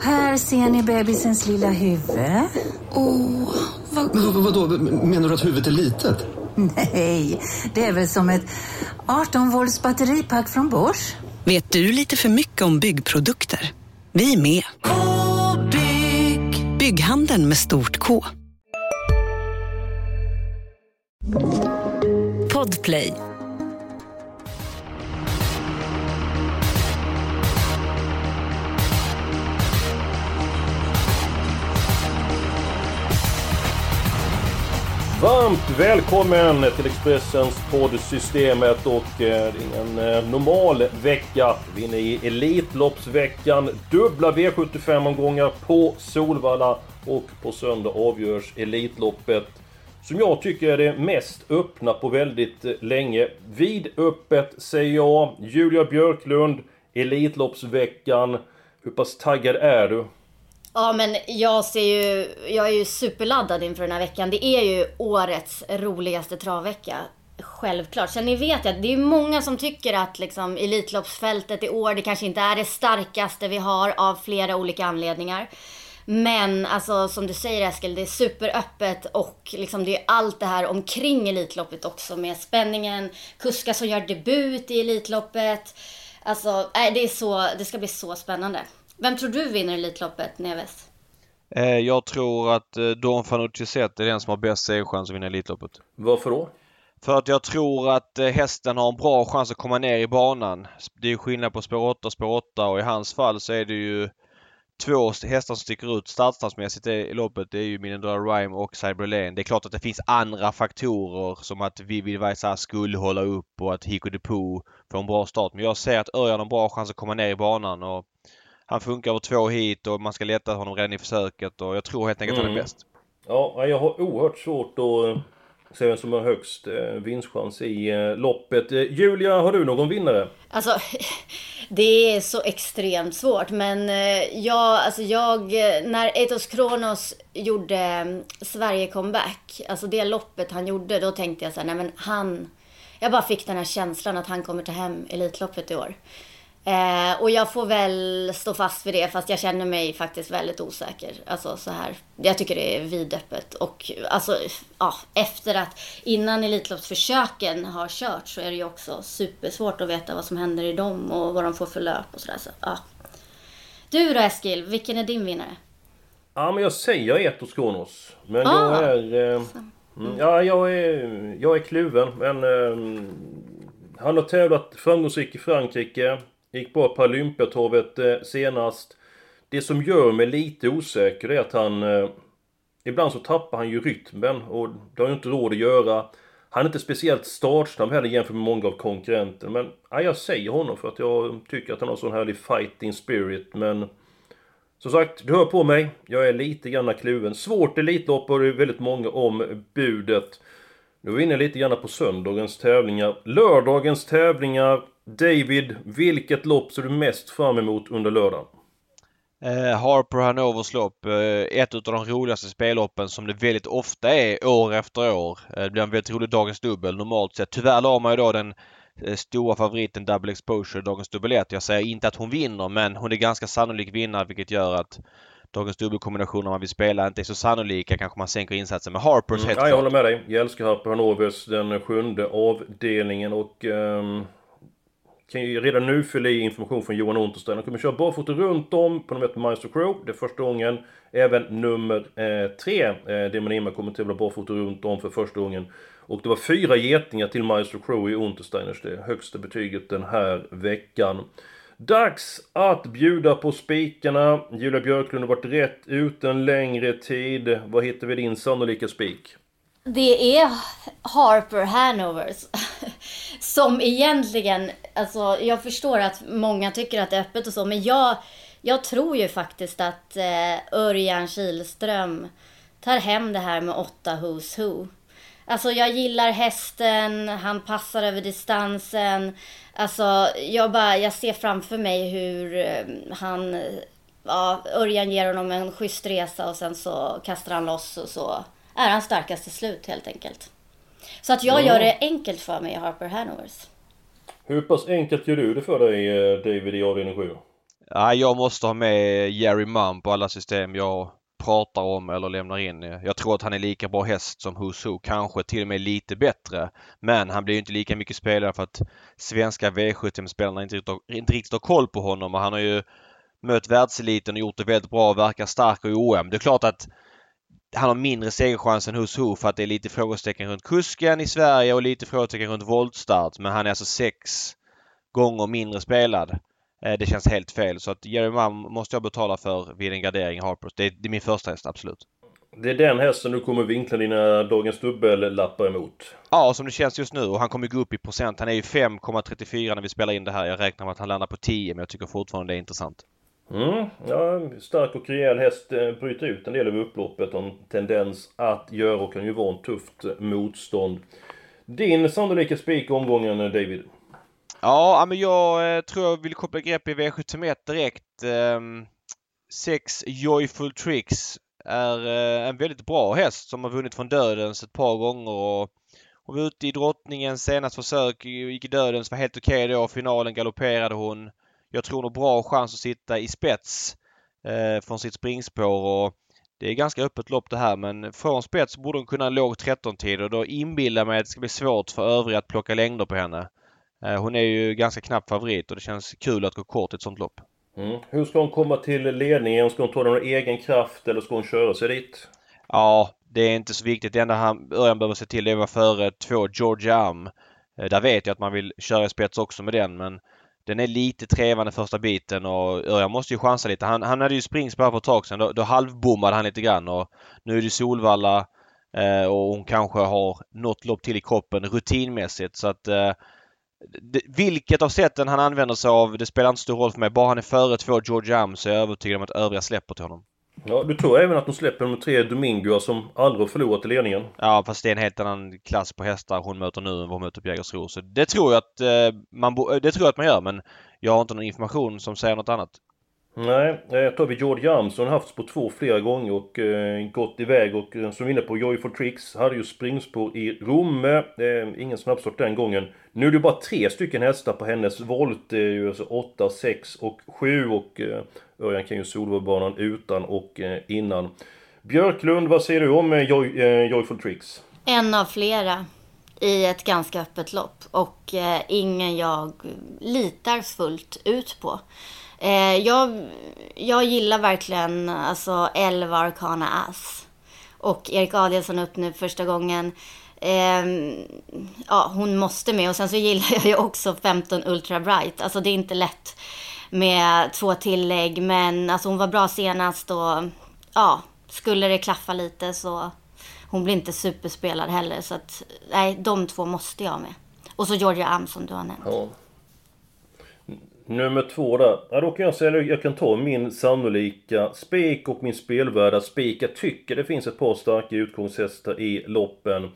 Här ser ni bebisens lilla huvud. Åh, vad... Men vad, vadå, menar du att huvudet är litet? Nej, det är väl som ett 18 volts batteripack från Bosch. Vet du lite för mycket om byggprodukter? Vi är med. -bygg. Bygghandeln med stort K. Podplay Varmt välkommen till Expressens poddsystemet och eh, en eh, normal vecka. Vi är inne i Elitloppsveckan. Dubbla V75-omgångar på Solvalla och på söndag avgörs Elitloppet. Som jag tycker är det mest öppna på väldigt eh, länge. Vidöppet säger jag. Julia Björklund, Elitloppsveckan. Hur pass taggad är du? Ja men jag ser ju, jag är ju superladdad inför den här veckan. Det är ju årets roligaste travvecka. Självklart. Sen ni vet ju att det är många som tycker att liksom Elitloppsfältet i år, det kanske inte är det starkaste vi har av flera olika anledningar. Men alltså som du säger Eskil, det är superöppet och liksom det är allt det här omkring Elitloppet också med spänningen, kuskar som gör debut i Elitloppet. Alltså, nej, det är så, det ska bli så spännande. Vem tror du vinner Elitloppet, Neves? Eh, jag tror att Don Fanucci Zet är den som har bäst segerchans att vinna Elitloppet. Varför då? För att jag tror att eh, hästen har en bra chans att komma ner i banan. Det är ju skillnad på spår 8 och spår 8 och i hans fall så är det ju två hästar som sticker ut startstansmässigt i loppet. Det är ju Minendra Rhyme och Cyberlane. Det är klart att det finns andra faktorer som att Vivid Vaisa skulle hålla upp och att Hiko Depot får en bra start. Men jag ser att Örjan har en bra chans att komma ner i banan och han funkar över två hit och man ska leta honom redan i försöket och jag tror helt enkelt mm. han är bäst. Ja, jag har oerhört svårt att eh, se vem som har högst eh, vinstchans i eh, loppet. Julia, har du någon vinnare? Alltså, det är så extremt svårt. Men jag, alltså jag, när Etos Kronos gjorde Sverige-comeback, alltså det loppet han gjorde, då tänkte jag så här, nej men han, jag bara fick den här känslan att han kommer ta hem Elitloppet i år. Eh, och jag får väl stå fast vid det fast jag känner mig faktiskt väldigt osäker. Alltså så här. Jag tycker det är vidöppet. Och alltså, ja, efter att innan Elitloppsförsöken har kört så är det ju också supersvårt att veta vad som händer i dem och vad de får för löp och sådär. Så, ja. Du då Eskil, vilken är din vinnare? Ja men jag säger Etos Kronos. Men ah. jag är... Eh, mm, ja, jag är, jag är kluven. Men eh, han har tävlat framgångsrikt i Frankrike. Gick bra på Olympiatorvet eh, senast. Det som gör mig lite osäker är att han... Eh, ibland så tappar han ju rytmen och det har ju inte råd att göra. Han är inte speciellt startsnabb heller jämfört med många av konkurrenterna. Men ja, jag säger honom för att jag tycker att han har sån härlig fighting spirit. Men som sagt, du hör på mig. Jag är lite grann kluven. Svårt Elitlopp och det är väldigt många om budet. Nu är vi inne lite grann på söndagens tävlingar. Lördagens tävlingar David, vilket lopp ser du mest fram emot under lördagen? Eh, Harper Hanovers lopp. Eh, ett av de roligaste spelloppen som det väldigt ofta är år efter år. Eh, det blir en väldigt rolig Dagens Dubbel normalt sett. Tyvärr la man ju då den eh, stora favoriten Double Exposure Dagens Dubbel 1. Jag säger inte att hon vinner men hon är ganska sannolik vinnare vilket gör att Dagens dubbelkombination om man vill spela inte är så sannolika. Kanske man sänker insatsen med Harpers mm, helt ja, Jag håller med dig. Jag älskar Harper Hanovers, den sjunde avdelningen och um, kan ju redan nu fylla i information från Johan Unterstein. Han kommer köra barfota runt om på nummer ett Maestro Crow. Det är första gången. Även nummer eh, tre, eh, Demonima, kommer tävla barfota runt om för första gången. Och det var fyra getingar till Maestro Crow i Untersteiners. Det högsta betyget den här veckan. Dags att bjuda på spikarna. Julia Björklund har varit rätt ut en längre tid. Vad hittar vi din sannolika spik? Det är Harper Hanovers. Som egentligen, alltså jag förstår att många tycker att det är öppet och så, men jag, jag tror ju faktiskt att eh, Örjan Kihlström tar hem det här med åtta Who's Who. Alltså jag gillar hästen, han passar över distansen. Alltså jag bara, jag ser framför mig hur eh, han, ja, Örjan ger honom en schysst resa och sen så kastar han loss och så är han starkast till slut helt enkelt. Så att jag mm. gör det enkelt för mig i Harper Hanovers. Hur pass enkelt gör du det för dig eh, David i avdelning 7? Ja, jag måste ha med Jerry Munn på alla system jag pratar om eller lämnar in. Jag tror att han är lika bra häst som Who's Who. Kanske till och med lite bättre. Men han blir inte lika mycket spelare för att svenska V75-spelarna inte, inte riktigt har koll på honom. Och han har ju mött världseliten och gjort det väldigt bra och verkar stark i OM. Det är klart att han har mindre segerchans än Who's Who för att det är lite frågetecken runt kusken i Sverige och lite frågetecken runt voltstart. Men han är alltså sex gånger mindre spelad. Eh, det känns helt fel. Så att Jerry Mam måste jag betala för vid en gardering i Harpers. Det är, det är min första häst, absolut. Det är den hästen du kommer vinkla dina Dagens Dubbel-lappar emot? Ja, som det känns just nu. Och han kommer gå upp i procent. Han är ju 5,34 när vi spelar in det här. Jag räknar med att han landar på 10 men jag tycker fortfarande det är intressant. Mm, ja, stark och rejäl häst eh, bryter ut en del över upploppet och en tendens att göra och kan ju vara en tufft motstånd. Din sannolika spik omgången eh, David? Ja, men jag eh, tror jag vill koppla grepp i V751 direkt. Ehm, sex Joyful Tricks är en väldigt bra häst som har vunnit från Dödens ett par gånger och hon var ute i drottningens senaste försök, gick i Dödens, var helt okej okay då. Finalen galopperade hon. Jag tror nog bra chans att sitta i spets eh, från sitt springspår och det är ganska öppet lopp det här men från spets borde hon kunna en låg 13-tid och då inbillar mig att det ska bli svårt för övriga att plocka längder på henne. Eh, hon är ju ganska knapp favorit och det känns kul att gå kort i ett sånt lopp. Mm. Hur ska hon komma till ledningen? Ska hon ta den av egen kraft eller ska hon köra sig dit? Ja, det är inte så viktigt. Det enda han, Örjan behöver se till är att vara före två Georgia Am. Eh, där vet jag att man vill köra i spets också med den men den är lite trevande första biten och Örjan måste ju chansa lite. Han, han hade ju springspår för ett tag sedan. Då, då halvbommade han lite grann och nu är det Solvalla eh, och hon kanske har något lopp till i kroppen rutinmässigt så att eh, vilket av sätten han använder sig av, det spelar inte stor roll för mig. Bara han är före två George Am så är jag övertygad om att övriga släpper till honom. Ja, du tror även att de släpper nummer tre Domingoar som aldrig har förlorat i ledningen? Ja, fast det är en helt annan klass på hästar hon möter nu än vad hon möter på Jägersro. Så det tror jag att eh, man, eh, det tror jag att man gör, men jag har inte någon information som säger något annat. Nej, eh, jag tar vi George Jamson haft på två flera gånger och eh, gått iväg och eh, som vi inne på Joyful Tricks hade ju springspår i Romme. Eh, ingen snabbstart den gången. Nu är det bara tre stycken hästar på hennes volt. Det är ju alltså 8, 6 och 7 och eh, Örjan kan ju Solvabanan utan och eh, innan. Björklund, vad säger du om eh, Joy, eh, Joyful Tricks? En av flera i ett ganska öppet lopp och eh, ingen jag litar fullt ut på. Eh, jag, jag gillar verkligen alltså 11 Arcana Ass. Och Erik Adielsson upp nu första gången. Eh, ja, hon måste med. Och sen så gillar jag ju också 15 Ultra Bright. Alltså det är inte lätt med två tillägg. Men alltså hon var bra senast och ja, skulle det klaffa lite så hon blir inte superspelad heller. Så att nej, de två måste jag med. Och så Georgia Am som du har nämnt. Ja. Nummer två där. Ja, då kan jag säga att jag kan ta min sannolika spik och min spelvärda spik. Jag tycker det finns ett par starka utgångshästar i loppen.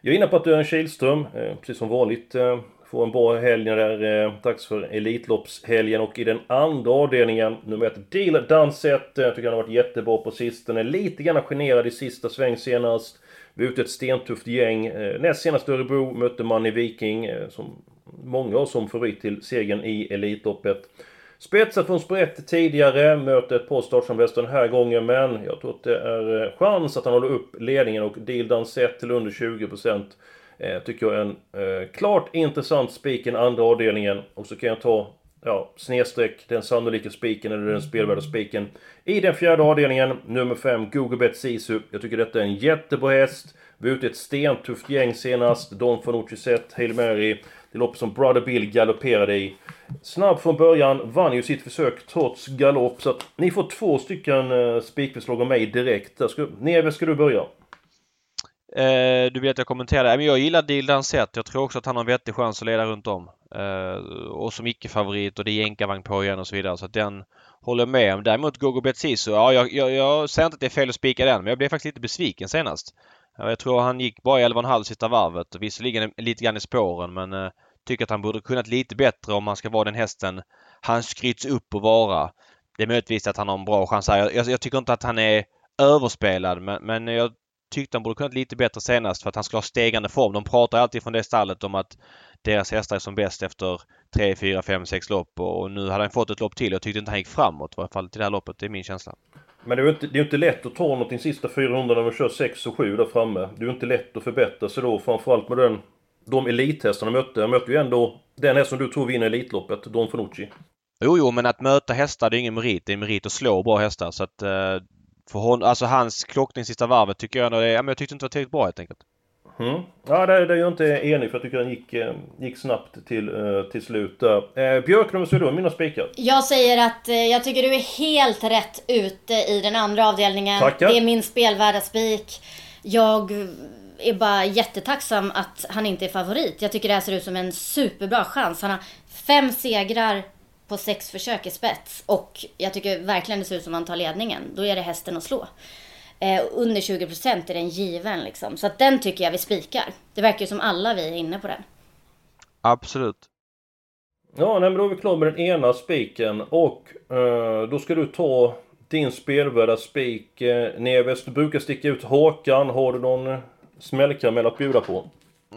Jag är inne på att Örjan Kihlström, eh, precis som vanligt, eh, får en bra helg när det är eh, dags för Elitloppshelgen. Och i den andra avdelningen, nummer ett, Deal Danset. Jag eh, tycker han har varit jättebra på sistone. Lite grann generad i sista sväng senast. Vi är ute ett stentufft gäng. Eh, näst senast Örebro mötte man i Viking, eh, som många har som favorit till segern i Elitloppet. Spetsat från sprätt tidigare, möter ett par bäst den här gången men jag tror att det är eh, chans att han håller upp ledningen och Dildan sett till under 20% eh, tycker jag är en eh, klart intressant spik i den andra avdelningen. Och så kan jag ta ja, snedstreck, den sannolika spiken eller den spelvärda spiken. I den fjärde avdelningen, nummer 5, Googlebet Sisu. Jag tycker detta är en jättebra häst. Vi var ute ett stentufft gäng senast. Don Fanucci Zet, Hail Mary. Det lopp som Brother Bill galopperade i. Snabb från början, vann ju sitt försök trots galopp. Så att ni får två stycken eh, uh, spikförslag av mig direkt. Neve, ska du börja? Eh, du vill att jag kommenterar? Men jag gillar Dildan Sett. Jag tror också att han har en vettig chans att leda runt om. Eh, och som icke-favorit och det är jänkarvagn på igen och så vidare. Så att den håller jag med om. Däremot Gogo Betsiso, ja jag, jag, jag säger inte att det är fel att spika den men jag blev faktiskt lite besviken senast. Jag tror han gick bara 11,5 sista varvet. Visserligen lite grann i spåren men eh, tycker att han borde kunnat lite bättre om han ska vara den hästen han skryts upp och vara. Det är möjligtvis att han har en bra chans här. Jag, jag, tycker inte att han är överspelad men, men jag tyckte han borde kunnat lite bättre senast för att han skulle ha stegande form. De pratar alltid från det stallet om att deras hästar är som bäst efter 3, 4, 5, 6 lopp och nu hade han fått ett lopp till. Jag tyckte inte han gick framåt i alla fall till det här loppet. Det är min känsla. Men det är ju inte, det är inte lätt att ta någonting sista 400 när man kör 6 och 7 där framme. Det är ju inte lätt att förbättra sig då framförallt med den de elithästarna mötte. Jag mötte ju ändå den häst som du tror vinner Elitloppet, Don Fanucci. Jo, jo, men att möta hästar det är ingen merit. Det är merit att slå bra hästar. Så att eh, för hon, alltså hans klockning sista varvet tycker jag ändå ja, men jag tyckte inte det var tillräckligt bra helt enkelt. Mm. Ja, det, det är jag inte enig för jag tycker den gick, eh, gick snabbt till, eh, till slut där. Eh, Björklund, vad du mina spikar? Jag säger att eh, jag tycker du är helt rätt ute i den andra avdelningen. Tackar. Det är min spelvärda spik. Jag är bara jättetacksam att han inte är favorit. Jag tycker det här ser ut som en superbra chans. Han har fem segrar på sex försök i spets. Och jag tycker verkligen det ser ut som att han tar ledningen. Då är det hästen att slå. Eh, under 20% är den given liksom. Så att den tycker jag vi spikar. Det verkar ju som alla vi är inne på den. Absolut. Ja, nej, men då är vi klara med den ena spiken och eh, då ska du ta din spelvärda spik. Eh, Neves, du brukar sticka ut hakan. Har du någon smällkaramell att bjuda på?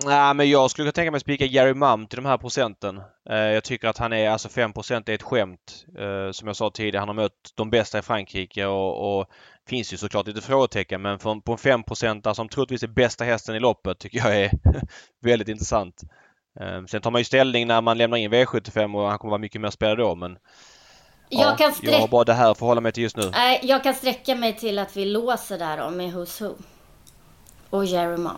Nej, men jag skulle kunna tänka mig att spika Jerry Mum till de här procenten. Eh, jag tycker att han är, alltså 5% är ett skämt. Eh, som jag sa tidigare, han har mött de bästa i Frankrike och, och finns ju såklart lite frågetecken men för, på en 5 som troligtvis är bästa hästen i loppet tycker jag är väldigt intressant. Eh, sen tar man ju ställning när man lämnar in V75 och han kommer vara mycket mer spelad då men Jag ja, kan sträcka- jag har bara det här att förhålla mig till just nu. Jag kan sträcka mig till att vi låser där då med Who's Who. Och Jerry Mom.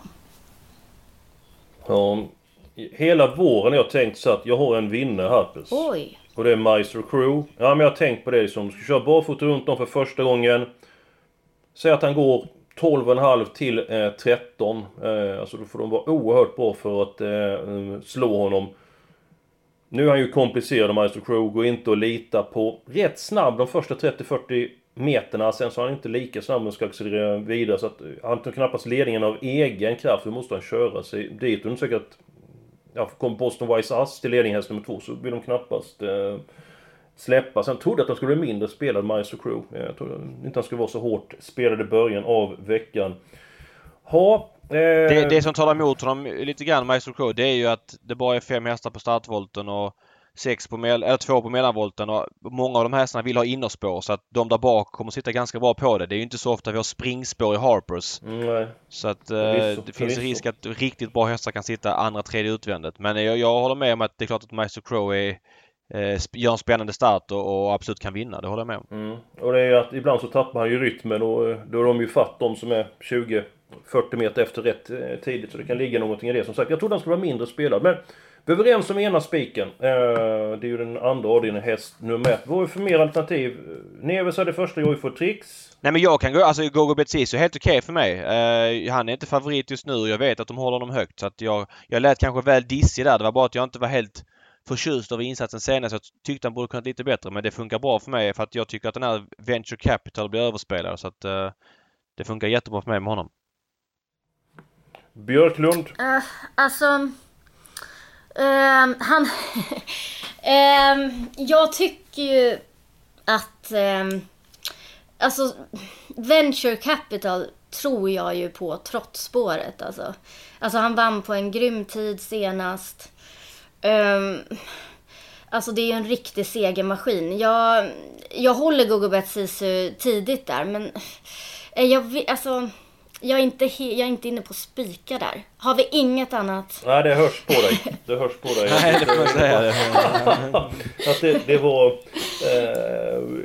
Ja, hela våren har jag tänkt så att jag har en vinnare Hampus. Oj. Och det är Maestro Crew. Ja men jag har tänkt på det som ska köra barfota runt dem för första gången. Säg att han går 12,5 till eh, 13. Eh, alltså då får de vara oerhört bra för att eh, slå honom. Nu är han ju komplicerad Maestro Crew. Går inte att lita på. Rätt snabb de första 30-40 meterna. Sen så är han inte lika snabb när ska accelerera vidare. Så att han tar knappast ledningen av egen kraft. Då måste han köra sig dit. Och säkert att... Ja, kommer Boston Wise Ass till ledning häst nummer två så vill de knappast eh, släppa. Sen trodde jag att de skulle bli mindre spelade, och Crew. Jag trodde inte han skulle vara så hårt spelad i början av veckan. Ha, eh, Det, det som talar emot honom lite grann, Maestro Crew, det är ju att det bara är fem hästar på startvolten och sex på eller två på mellanvolten och många av de här hästarna vill ha innerspår så att de där bak kommer sitta ganska bra på det. Det är ju inte så ofta vi har springspår i Harpers. Mm. Så att eh, Förvisso, det finns en risk att riktigt bra hästar kan sitta andra, tredje utvändigt. Men jag, jag håller med om att det är klart att Maestro Crow är, eh, gör en spännande start och, och absolut kan vinna. Det håller jag med om. Mm. Och det är att ibland så tappar han ju rytmen och eh, då är de ju fatt de som är 20 40 meter efter rätt eh, tidigt. Så det kan ligga någonting i det. Som sagt, jag trodde han skulle vara mindre spelad. Men vi är överens om ena spiken. Eh, det är ju den andra avdelningen, häst nummer ett. Vad vi för mer alternativ? Neves hade första Joy for Tricks. Nej men jag kan gå, alltså Gogo Betsiso är helt okej för mig. Eh, han är inte favorit just nu och jag vet att de håller honom högt. Så att jag, jag lät kanske väl dissig där. Det var bara att jag inte var helt förtjust över insatsen senast. Jag tyckte han borde kunnat lite bättre men det funkar bra för mig för att jag tycker att den här Venture Capital blir överspelad. Så att eh, det funkar jättebra för mig med honom. Björklund. Uh, alltså ehm, han... Ehm, jag tycker ju att... ehm, alltså, venture capital tror jag ju på trots spåret. Alltså. alltså han vann på en grym tid senast. Um, alltså det är ju en riktig segermaskin. Jag, jag håller Gogo Betsisu tidigt där men... Eh, jag, vi- alltså, jag, är inte jag är inte inne på spika där. Har vi inget annat? Nej, det hörs på dig. Det hörs på dig. Nej, det får man säga. att det, det var... Eh,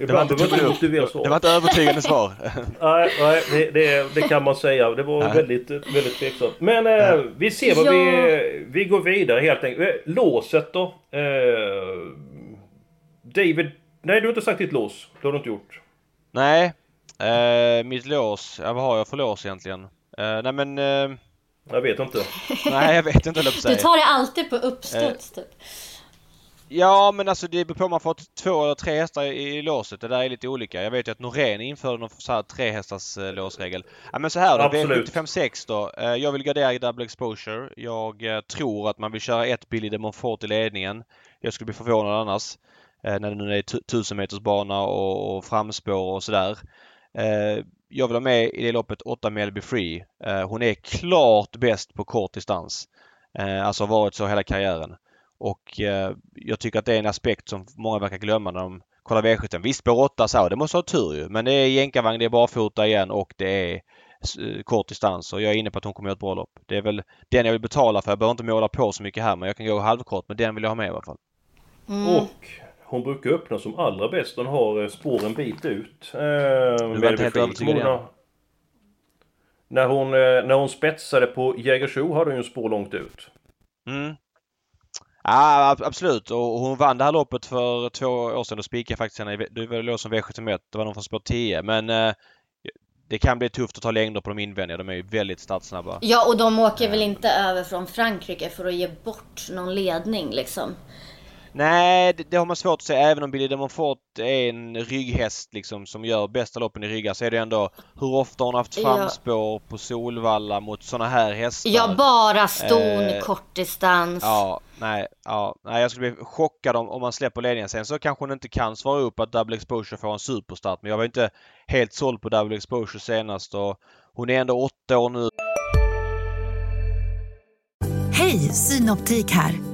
Det var inte, svar. det var inte övertygande svar. Nej, nej det, det, det kan man säga. Det var Nej. väldigt, väldigt tveksamt. Men eh, vi ser vad Ja. vi... Vi går vidare helt enkelt. Eh, Låset då? Eh, David... Nej, du har inte sagt ditt lås. Det har du inte gjort. Nej. Eh, mitt lås, ja, vad har jag för lås egentligen? Eh, nej men... Eh, Jag vet inte. nej jag vet inte jag Du tar det alltid på uppstuds typ. Ja men alltså det beror på om man fått två eller tre hästar i, i låset. Det där är lite olika. Jag vet ju att Norén införde någon så här tre hästars eh, låsregel. Ja men så här då. Absolut. V756 då. Eh, jag vill gardera i double exposure. Jag eh, tror att man vill köra ett Billy de Montfort i ledningen. Jag skulle bli förvånad annars. Eh, när det nu är tu- 1000 meters bana och, och framspår och sådär. Eh, jag vill ha med i det loppet 8 Melby Free. Eh, hon är klart bäst på kort distans. Eh, alltså har varit så hela karriären. Och eh, jag tycker att det är en aspekt som många verkar glömma när de kollar V75. Visst, spår 8 så, det måste ha tur ju. Men det är jänkarvagn, det är barfota igen och det är kort distans och jag är inne på att hon kommer göra ett bra lopp. Det är väl den jag vill betala för. Jag behöver inte måla på så mycket här men jag kan gå halvkort men den vill jag ha med i alla fall. Mm. Och hon brukar öppna som allra bäst. Hon har eh, spår en bit ut. Eh, du var inte helt övertygad igen. När hon, när hon spetsade på Jägersro hade hon ju spår långt ut. Mm. Ja absolut och hon vann det här loppet för två år sedan. Då spikade jag faktiskt henne. Det var låg som V71. Det var nog från spår 10 men eh, det kan bli tufft att ta längder på de invändiga. De är ju väldigt startsnabba. Ja och de åker väl inte över från Frankrike för att ge bort någon ledning liksom. Nej, det, det, har man svårt att säga. Även om Billy de Montfort är en rygghäst liksom som gör bästa loppen i ryggar så är det ändå hur ofta hon haft framspår ja. på Solvalla mot sådana här hästar? Ja, bara ston, eh, kortdistans. Ja, nej, ja, nej, jag skulle bli chockad om, om man släpper ledningen. Sen så kanske hon inte kan svara upp att Double Exposure får en superstart. Men jag var inte helt såld på Double Exposure senast och hon är ändå åtta år nu. Hej, Synoptik här.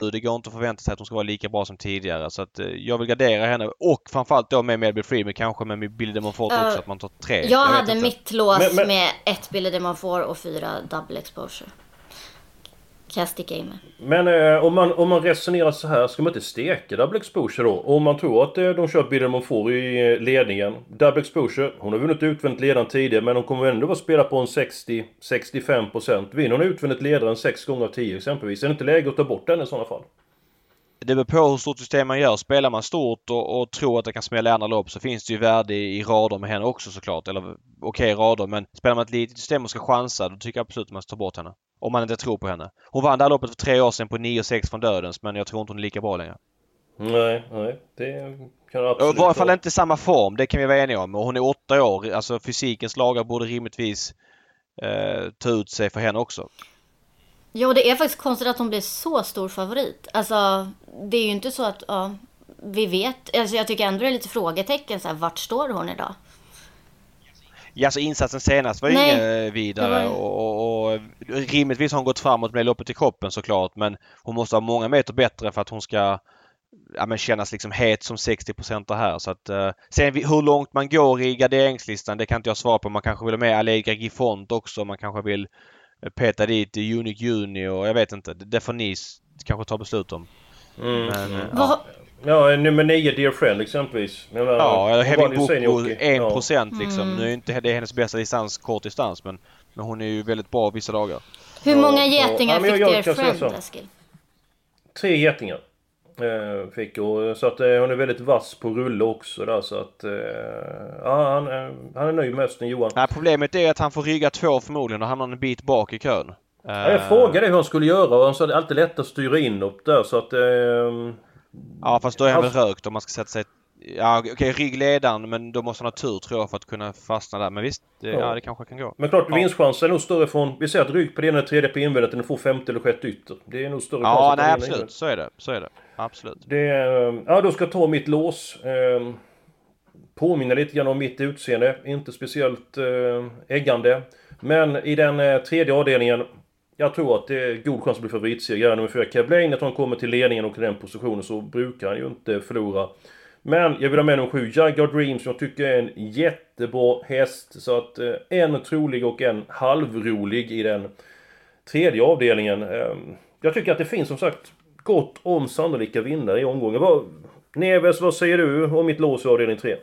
Det går inte att förvänta sig att hon ska vara lika bra som tidigare så att eh, jag vill gardera henne och framförallt då med Melby Free men kanske med Billy Demonfort uh, också att man tar tre. Jag, jag hade mitt lås men, men... med ett Billy Demonfort och fyra double exposure. Kan jag sticka in med. Men eh, om, man, om man resonerar så här, ska man inte steka double exposure då? Om man tror att eh, de kör Billy Demonfort i eh, ledningen. Double exposure, hon har vunnit utvändigt ledaren tidigare men hon kommer ändå vara spela på en 60-65%. Vinner hon utvändigt ledaren 6 gånger av 10 exempelvis. Är det inte läge att ta bort den i sådana fall? Det beror på hur stort system man gör. Spelar man stort och, och tror att det kan smälla i andra lopp så finns det ju värde i, i rader med henne också såklart. Eller okej okay, rader men spelar man ett litet system och ska chansa då tycker jag absolut att man ska ta bort henne. Om man inte tror på henne. Hon vann det här loppet för tre år sedan på 9-6 från dödens men jag tror inte hon är lika bra längre. Nej, nej. Det kan absolut I varje fall inte samma form. Det kan vi vara eniga om. Och hon är åtta år. Alltså fysikens lagar borde rimligtvis eh, ta ut sig för henne också. Ja, det är faktiskt konstigt att hon blir så stor favorit. Alltså, det är ju inte så att, ja, vi vet. Alltså, jag tycker ändå det är lite frågetecken. Så här, vart står hon idag? Ja, alltså insatsen senast var ju inget vidare var... och, och, och rimligtvis har hon gått framåt med loppet i kroppen såklart men hon måste ha många meter bättre för att hon ska ja, men kännas liksom het som 60% här. Så att, uh, sen hur långt man går i garderingslistan det kan inte jag svara på. Man kanske vill ha med Allegra Gifont också. Man kanske vill peta dit Unique Juni och jag vet inte. Det får ni kanske ta beslut om. Mm. Men, mm. ja. Ja, nummer 9 Dear Friend exempelvis. Menar, ja, eller Heving Boko 1% procent liksom. Mm. Nu är inte det hennes bästa distans, kort distans men, men hon är ju väldigt bra vissa dagar. Hur många getingar ja, fick Dear Friend Eskil? Tre getingar. Eh, fick och så att eh, hon är väldigt vass på rulle också där så att... Eh, ja, han, eh, han är nöjd med hösten Johan. Ja, problemet är att han får rygga två förmodligen och hamnar en bit bak i kön. Ja, jag frågade hur han skulle göra och han sa att det är alltid lätt att styra in upp där så att... Eh, Ja fast då är han väl rökt om man ska sätta sig... Ja okej, okay, ryggledaren men då måste han ha tur tror jag för att kunna fastna där. Men visst, det, ja. ja det kanske kan gå. Men klart ja. vinstchansen är nog större från... Vi säger att rygg på det ena eller tredje på invändet än att få femte eller sjätte ytter. Det är nog större Ja, chans nej absolut. Så är det. Så är det. Absolut. Det... Ja, då ska jag ta mitt lås. Eh, påminner lite grann om mitt utseende. Inte speciellt eh, äggande. Men i den eh, tredje avdelningen jag tror att det är god chans att bli favoritsegrare nummer 4 Kevlein. Jag tror han kommer till ledningen och i den positionen så brukar han ju inte förlora. Men jag vill ha med nummer 7 Jaguar Dream som jag tycker är en jättebra häst. Så att eh, en trolig och en halvrolig i den tredje avdelningen. Eh, jag tycker att det finns som sagt gott om sannolika vinnare i omgången. Vad, Neves, vad säger du om mitt lås i avdelning 3?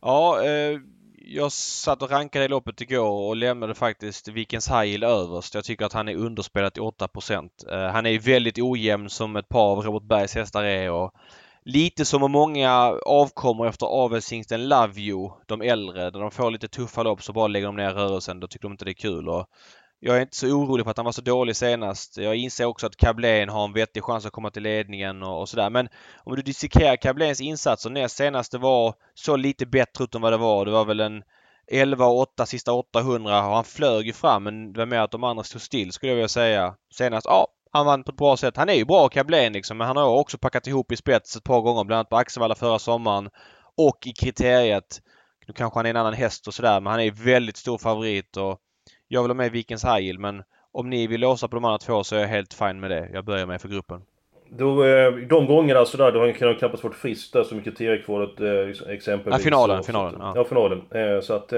Ja, eh jag satt och rankade i loppet igår och lämnade faktiskt Vikens Hajil överst. Jag tycker att han är underspelad till 8 uh, eh, Han är väldigt ojämn som ett par av Robert Bergs hästar är och lite som många avkommer efter avelshingsten Love You, de äldre. När de får lite tuffa lopp så bara lägger de ner rörelsen. Då tycker de inte det är kul. Och jag är inte så orolig för att han var så dålig senast. Jag inser också att Cablén har en vettig chans att komma till ledningen och, och sådär. Men om du dissekerar Cabléns insatser näst senaste var så lite bättre ut än vad det var. Det var väl en 11 och 8 sista 800 och han flög ju fram men det var mer att de andra stod still skulle jag vilja säga. Senast, ja, han vann på ett bra sätt. Han är ju bra Cablén liksom men han har också packat ihop i spets ett par gånger bland annat på Axevalla förra sommaren och i kriteriet. Nu kanske han är en annan häst och sådär men han är väldigt stor favorit och jag vill ha med Vikens High men om ni vill låsa på de andra två så är jag helt fine med det. Jag börjar med för gruppen. Då, eh, de gångerna sådär, då kan han knappast varit frisk där så mycket kriteriekvalet eh, exempelvis. Ja, finalen. Så, finalen ja. ja, finalen. Eh, så att...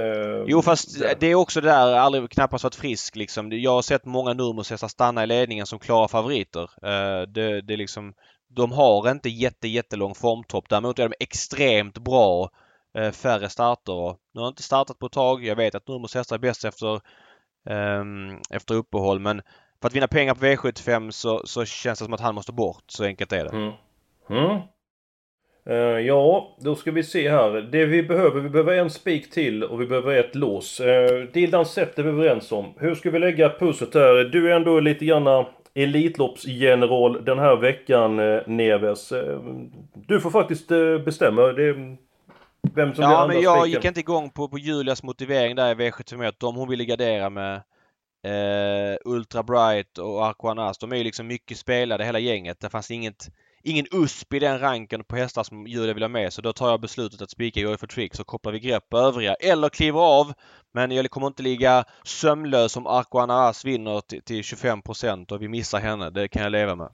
Jo, fast det. det är också det där, aldrig knappast varit frisk liksom. Jag har sett många Nurmos stanna i ledningen som klara favoriter. Det, det är liksom... De har inte jätte, jättelång formtopp. Däremot är de extremt bra färre starter. Nu har jag inte startat på ett tag. Jag vet att Nurmos hästar är bäst efter, Ehm, efter uppehåll men för att vinna pengar på V75 så, så känns det som att han måste bort. Så enkelt är det. Mm. Mm. Uh, ja, då ska vi se här. Det vi behöver, vi behöver en spik till och vi behöver ett lås. Uh, Dildan Sepp är vi överens om. Hur ska vi lägga pusslet här? Du är ändå lite granna Elitloppsgeneral den här veckan, uh, Neves. Uh, du får faktiskt uh, bestämma. Det vem som ja, men jag gick inte igång på, på Julias motivering där i V751. Om hon ville gardera med eh, Ultra Bright och Arquanas. De är ju liksom mycket spelade hela gänget. Det fanns inget, ingen USP i den ranken på hästar som Julia vill ha med. Så då tar jag beslutet att spika Joy for Tricks och kopplar vi grepp på övriga. Eller kliver av. Men jag kommer inte ligga sömnlös om Arquanas vinner till, till 25% och vi missar henne. Det kan jag leva med.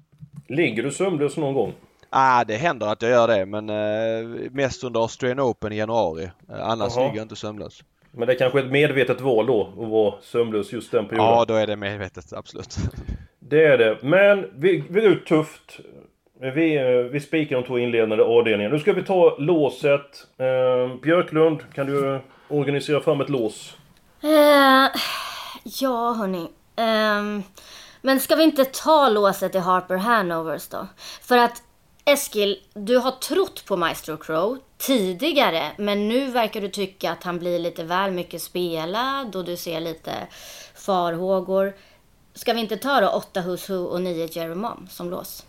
Ligger du sömnlös någon gång? Ah, det händer att jag gör det men eh, mest under Australian Open i januari. Eh, annars Aha. ligger jag inte sömnlös. Men det är kanske är ett medvetet val då att vara sömnlös just den perioden? Ja, då är det medvetet, absolut. Det är det. Men vi, vi ut tufft. Vi, vi spikar de två inledande avdelningarna. Nu ska vi ta låset. Eh, Björklund, kan du organisera fram ett lås? Uh, ja, hörni. Um, men ska vi inte ta låset i Harper Hanovers då? För att Eskil, du har trott på Maestro Crow tidigare, men nu verkar du tycka att han blir lite väl mycket spelad och du ser lite farhågor. Ska vi inte ta då 8 Who's Who och 9 Jerry Mom som lås?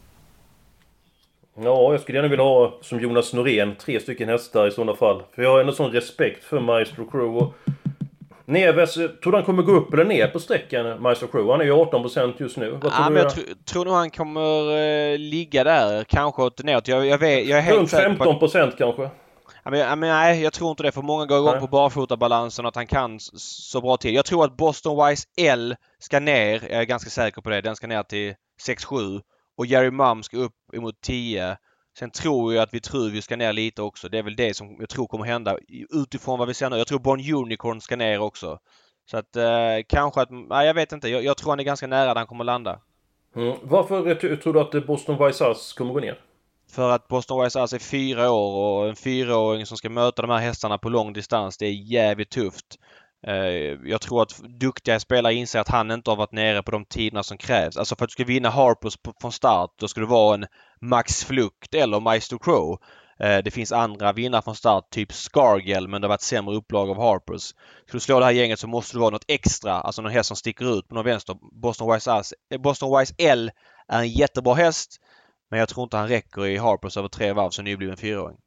Ja, jag skulle gärna vilja ha som Jonas Norén, tre stycken hästar i sådana fall. För jag har ändå sån respekt för Maestro Crow. Och Neves, tror du han kommer gå upp eller ner på sträckan, Maestro Crew? Han är ju 18% just nu. Vad tror ja, du? Jag tr tror nog han kommer uh, ligga där, kanske åt neråt. Jag, jag, vet, jag är helt Runt 15% på... kanske? Ja, men, men, nej, jag tror inte det. För många går igång på barfotabalansen och att han kan så bra till. Jag tror att Boston Wise L ska ner. Jag är ganska säker på det. Den ska ner till 6-7. Och Jerry Mum ska upp emot 10. Sen tror jag att vi tror vi ska ner lite också. Det är väl det som jag tror kommer hända utifrån vad vi ser nu. Jag tror Bon Unicorn ska ner också. Så att eh, kanske att, nej jag vet inte. Jag, jag, tror han är ganska nära där han kommer landa. Mm. Varför tror du att Boston Ass kommer gå ner? För att Boston Wise är fyra år och en fyraåring som ska möta de här hästarna på lång distans, det är jävligt tufft. Eh, jag tror att duktiga spelare inser att han inte har varit nere på de tiderna som krävs. Alltså för att du ska vinna Harpers från start, då ska du vara en Max Flukt eller Maestro Crow. Eh, det finns andra vinnare från start, typ Scargel, men det har varit sämre upplag av Harpers. Ska du slå det här gänget så måste du vara något extra, alltså någon häst som sticker ut på någon vänster. Boston Wise, Ass, eh, Boston Wise L är en jättebra häst, men jag tror inte han räcker i Harpers över tre varv som nybliven fyraåring.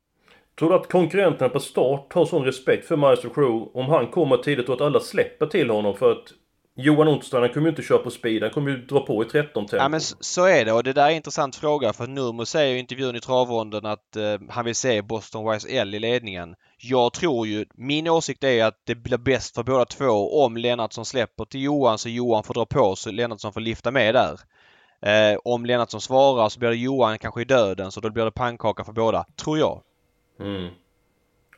Tror du att konkurrenterna på start har sån respekt för Maestro Crew om han kommer tidigt och att alla släpper till honom för att Johan Ottstrand kommer ju inte köra på speed, han kommer ju dra på i 13 tempo. Ja men så är det och det där är en intressant fråga för Nurmo säger i intervjun i travronden att eh, han vill se Boston Wise L i ledningen. Jag tror ju, min åsikt är att det blir bäst för båda två om Lennartsson släpper till Johan så Johan får dra på så Lennartsson får lyfta med där. Eh, om Lennartsson svarar så blir det Johan kanske i döden så då blir det pannkaka för båda, tror jag. Mm.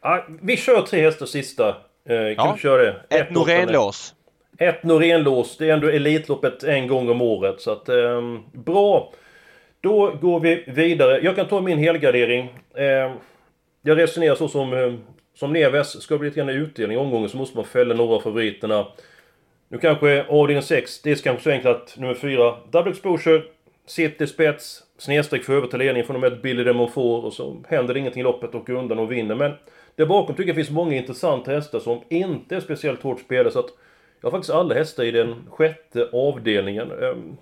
Ah, vi kör tre hästar sista. Eh, kan ja. du köra det? Ett, ett Norén-lås. Ett Norén-lås. Det är ändå Elitloppet en gång om året. Så att, eh, bra. Då går vi vidare. Jag kan ta min helgardering. Eh, jag resonerar så som, eh, som Neves. Ska det bli lite grann utdelning i omgången så måste man fälla några av favoriterna. Nu kanske avdelning 6, det är kanske så enkelt att nummer 4, Double Exposure, City Spets, snedstreck för över till ledningen från och med Billy Demon får och så händer det ingenting i loppet och undan och vinner. Men där bakom tycker jag finns många intressanta hästar som inte är speciellt hårt spelade så att jag har faktiskt alla hästar i den sjätte avdelningen. Um,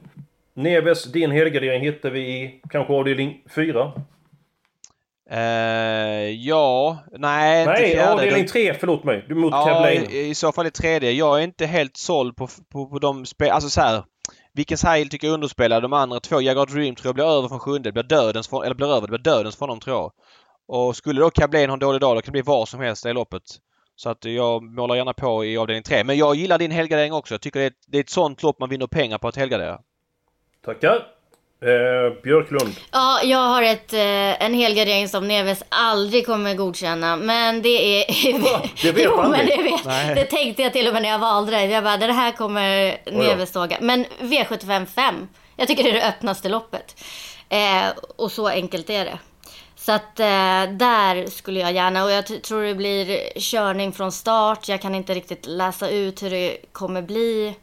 Neves, din helgardering hittar vi i kanske avdelning 4? Uh, ja, nej, nej inte avdelning 3, förlåt mig. Du mot ja, i, i, så fall i tredje. Jag är inte helt såld på, på, på de spel... Alltså så här. Vilken Heil tycker jag underspelar. De andra två, Jaguar Dream tror jag blir över från sjunde. Det blir dödens för, eller blir över. Det blir dödens för honom tror jag. Och skulle då Cablén ha en dålig dag, då kan det bli var som helst i loppet. Så att jag målar gärna på i avdelning 3. Men jag gillar din helgardering också. Jag tycker det är, ett, det är ett sånt lopp man vinner pengar på att helgardera. Tackar! Eh, Björklund. Ja, jag har ett, eh, en helgardering som Neves aldrig kommer godkänna. Men det är... Va? Det vet jo, men det, vet. det tänkte jag till och med när jag valde det. Jag bara, det här kommer Neves såga. Men V75 5. Jag tycker det är det öppnaste loppet. Eh, och så enkelt är det. Så att eh, där skulle jag gärna, och jag tror det blir körning från start. Jag kan inte riktigt läsa ut hur det kommer bli.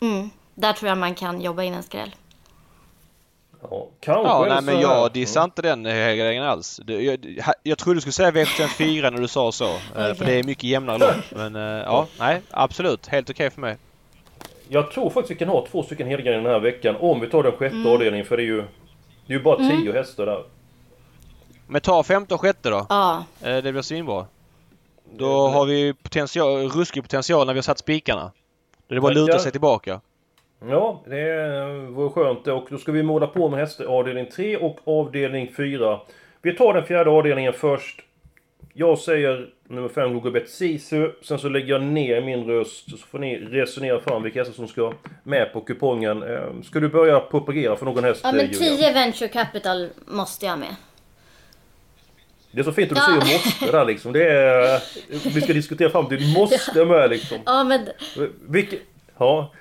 Mm, där tror jag man kan jobba in en skräll. Ja, kanske ja nej, men jag dissar inte den grejen alls. Jag, jag trodde du skulle säga V74 när du sa så. okay. Eh, för det är mycket jämnare lopp. Men eh, ja, nej absolut. Helt okej okay för mig. Jag tror faktiskt vi kan ha två stycken helgarderingar den här veckan. Om vi tar den sjätte mm. avdelningen. För det är ju... Det är ju bara mm. tio hästar där. Men ta femte och sjätte då. Ja. Eh, det blir svinbra. Då har vi potential, ruskig potential när vi har satt spikarna. Då är det bara att luta sig tillbaka. Ja, det vore skönt. Och då ska vi måla på med hästar avdelning 3 och avdelning 4. Vi tar den fjärde avdelningen först. Jag säger nummer 5 Gogobet Sisu. Sen så lägger jag ner min röst. Så får ni resonera fram vilka hästar som ska med på kupongen. Eh, ska du börja propagera för någon häst Ja men 10 Venture Capital måste jag med. Det är så fint att du ja. säger måste där liksom. Det är, vi ska diskutera fram till måste med liksom. Ja men... Vilka, ja.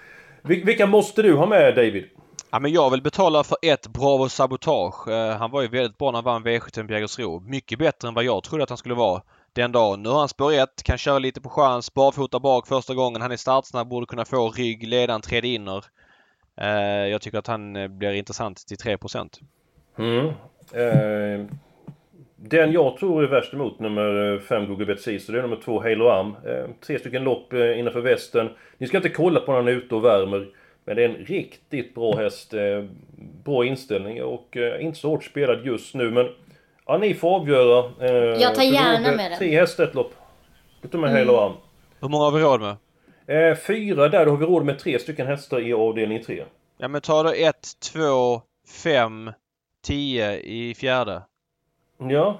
Vilka måste du ha med David? Ja, men jag vill betala för ett Bravo Sabotage. Uh, han var ju väldigt bra när han vann V75 Jägersro. Mycket bättre än vad jag trodde att han skulle vara den dagen. Nu har han spår 1, kan köra lite på chans, barfota bak första gången. Han är startsnabb, borde kunna få rygg, ledaren, tredje inner. Uh, jag tycker att han uh, blir intressant till 3 mm. Uh, den jag tror är värst emot nummer 5 Google Betsis, det är nummer 2 Halo Am. Eh, tre stycken lopp eh, innanför västen. Ni ska inte kolla på när han är ute och värmer. Men det är en riktigt bra häst. Eh, bra inställning och inte så hårt spelad just nu men... Ja, ni får avgöra. Jag tar gärna med den. Tre hästar ett lopp. Du tar med mm. Halo Am. Hur många har vi råd med? Eh, fyra där, då har vi råd med tre stycken hästar i avdelning tre. Ja men ta då ett, två, fem, tio i fjärde. Ja.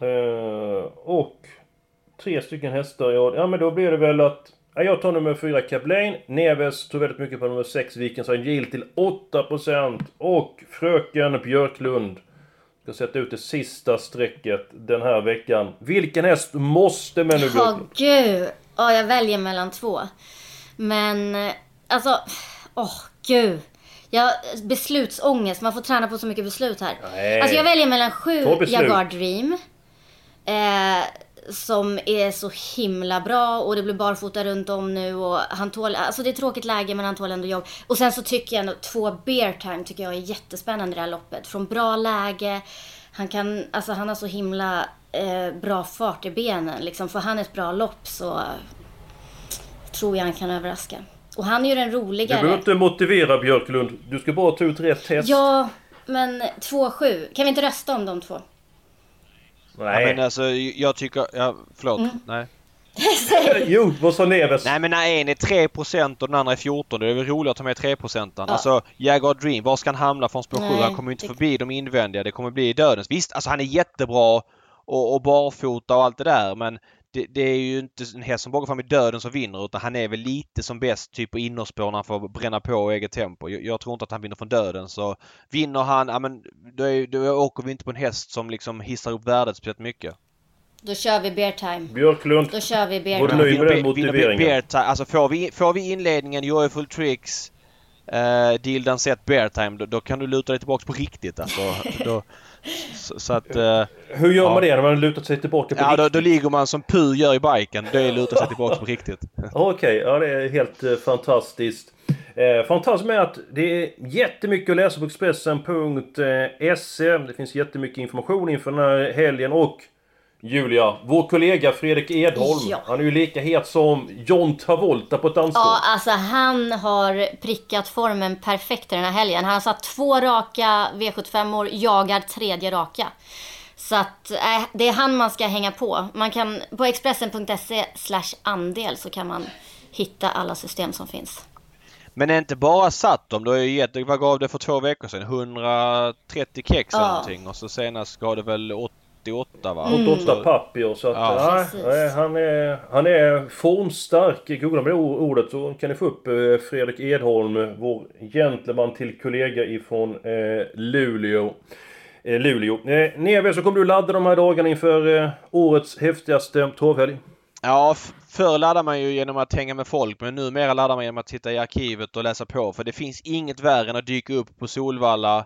Eh, och tre stycken hästar. Ja, ja men då blir det väl att... Ja, jag tar nummer fyra Cablain. Neves tog väldigt mycket på nummer sex Vikens Yield till 8%. Och Fröken Björklund ska sätta ut det sista strecket den här veckan. Vilken häst måste med nu? Åh gud! Ja, jag väljer mellan två. Men eh, alltså... Åh oh, gud! Jag, beslutsångest, man får träna på så mycket beslut här. Nej. Alltså jag väljer mellan sju Jaguar Dream. Eh, som är så himla bra och det blir barfota runt om nu och han tål, alltså det är tråkigt läge men han tål ändå jobb. Och sen så tycker jag ändå två Bear Time tycker jag är jättespännande i det här loppet. Från bra läge, han kan, alltså han har så himla eh, bra fart i benen liksom. Får han ett bra lopp så tror jag han kan överraska. Och han är ju den roligare. Du behöver inte motivera Björklund. Du ska bara ta ut rätt häst. Ja, men 2-7. Kan vi inte rösta om de två? Nej. Ja, men alltså jag tycker... Ja, förlåt. Mm. Nej. jo, vad sa Neves? Nej men när en är 3% och den andra är 14 då är det väl roligt att ta med 3% ja. Alltså Jaguar Dream, var ska han hamna från spår 7? Han kommer inte förbi de invändiga. Det kommer bli dödens. Visst, alltså han är jättebra och, och barfota och allt det där men det, det, är ju inte en häst som bara går fram i döden som vinner utan han är väl lite som bäst typ på innerspår när han får bränna på eget tempo. Jag, jag, tror inte att han vinner från döden så vinner han, ja men då, är, då åker vi inte på en häst som liksom hissar upp värdet speciellt mycket. Då kör vi bear time. Björklund. Då kör vi bear time. Var du nöjd med den motiveringen? Bear time. Alltså får vi, får vi inledningen Joyful Tricks uh, Dildan Set Bear Time då, då, kan du luta dig tillbaka på riktigt alltså. då, så, så att... Uh, Hur gör ja. man det när man lutar sig tillbaka på ja, riktigt? Ja, då, då, ligger man som Pu gör i biken. Det är luta sig tillbaka på riktigt. Okej, okay, ja det är helt uh, fantastiskt. Eh, fantastiskt med att det är jättemycket att läsa på Expressen.se. Det finns jättemycket information inför den här helgen och Julia, vår kollega Fredrik Edholm. Ja. Han är ju lika het som John Travolta på ett dansgolv. Ja, alltså han har prickat formen perfekt den här helgen. Han har satt två raka V75-or, jagar tredje raka. Så att äh, det är han man ska hänga på. Man kan, på Expressen.se slash andel så kan man hitta alla system som finns. Men är inte bara satt dem. Du har ju gett, vad gav det för två veckor sedan? 130 kex eller Ja. någonting. Och så senast gav det väl 88 va? 88 papper så att Ja. nej, han, är, han är formstark. Googla med det ordet så kan ni få upp eh, Fredrik Edholm, vår gentleman till kollega ifrån eh, Luleå. Eh, Luleå. Eh, Neve, så kommer du ladda de här dagarna inför eh, årets häftigaste torvhelg. Ja, förr laddade man ju genom att hänga med folk men numera laddar man genom att sitta i arkivet och läsa på. För det finns inget värre än att dyka upp på Solvalla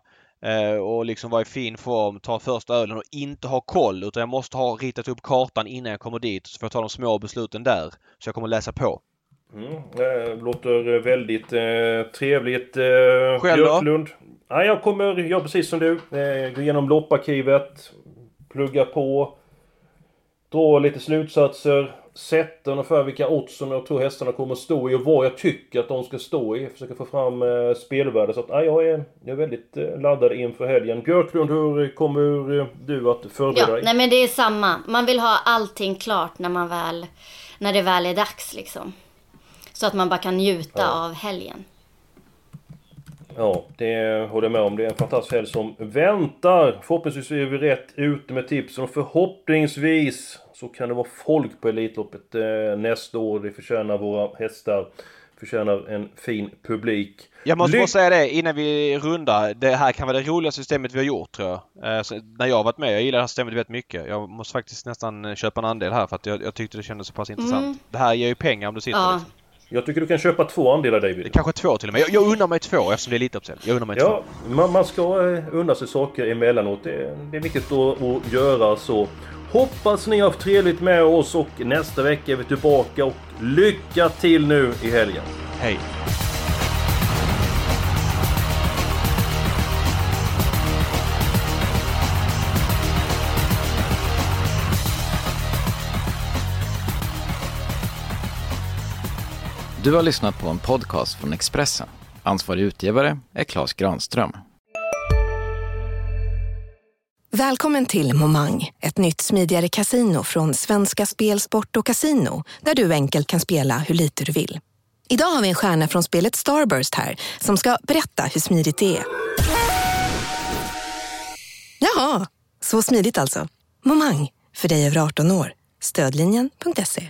och liksom vara i fin form, ta första ölen och inte ha koll. Utan jag måste ha ritat upp kartan innan jag kommer dit så får jag ta de små besluten där. Så jag kommer läsa på. Mm, eh, låter väldigt eh, trevligt. Eh, Själv då? Björklund. Ja, jag kommer, jag precis som du, eh, gå igenom lopparkivet. Plugga på. Dra lite slutsatser. Sätta ungefär vilka odds som jag tror hästarna kommer att stå i och vad jag tycker att de ska stå i. Försöka få fram eh, spelvärde. Så att, ja, jag, är, jag är väldigt eh, laddad inför helgen. Björklund, hur kommer eh, du att förbereda Ja, dig? nej men det är samma. Man vill ha allting klart när man väl, när det väl är dags liksom. Så att man bara kan njuta av helgen. Ja, det håller jag med om. Det är en fantastisk helg som väntar. Förhoppningsvis är vi rätt ute med tipsen och förhoppningsvis så kan det vara folk på Elitloppet eh, nästa år. Det förtjänar våra hästar. Förtjänar en fin publik. Jag måste Ly- bara säga det innan vi rundar. Det här kan vara det roligaste systemet vi har gjort tror jag. Eh, så, när jag har varit med. Jag gillar det här systemet väldigt mycket. Jag måste faktiskt nästan eh, köpa en andel här för att jag, jag tyckte det kändes så pass intressant. Mm. Det här ger ju pengar om du sitter Ja. liksom. Jag tycker du kan köpa två andelar David. Kanske två till och med. Jag, jag unnar mig två eftersom det är lite uppsälj. Jag unnar mig Ja, två. man, man ska eh, unna sig saker emellanåt. Det, det är viktigt att, att göra så. Hoppas ni har haft trevligt med oss och nästa vecka är vi tillbaka och lycka till nu i helgen. Hej! Du har lyssnat på en podcast från Expressen. Ansvarig utgivare är Klas Granström. Välkommen till Momang, ett nytt smidigare kasino från Svenska Spel, Sport och Casino där du enkelt kan spela hur lite du vill. Idag har vi en stjärna från spelet Starburst här som ska berätta hur smidigt det är. Jaha, så smidigt alltså. Momang, för dig över 18 år. Stödlinjen.se.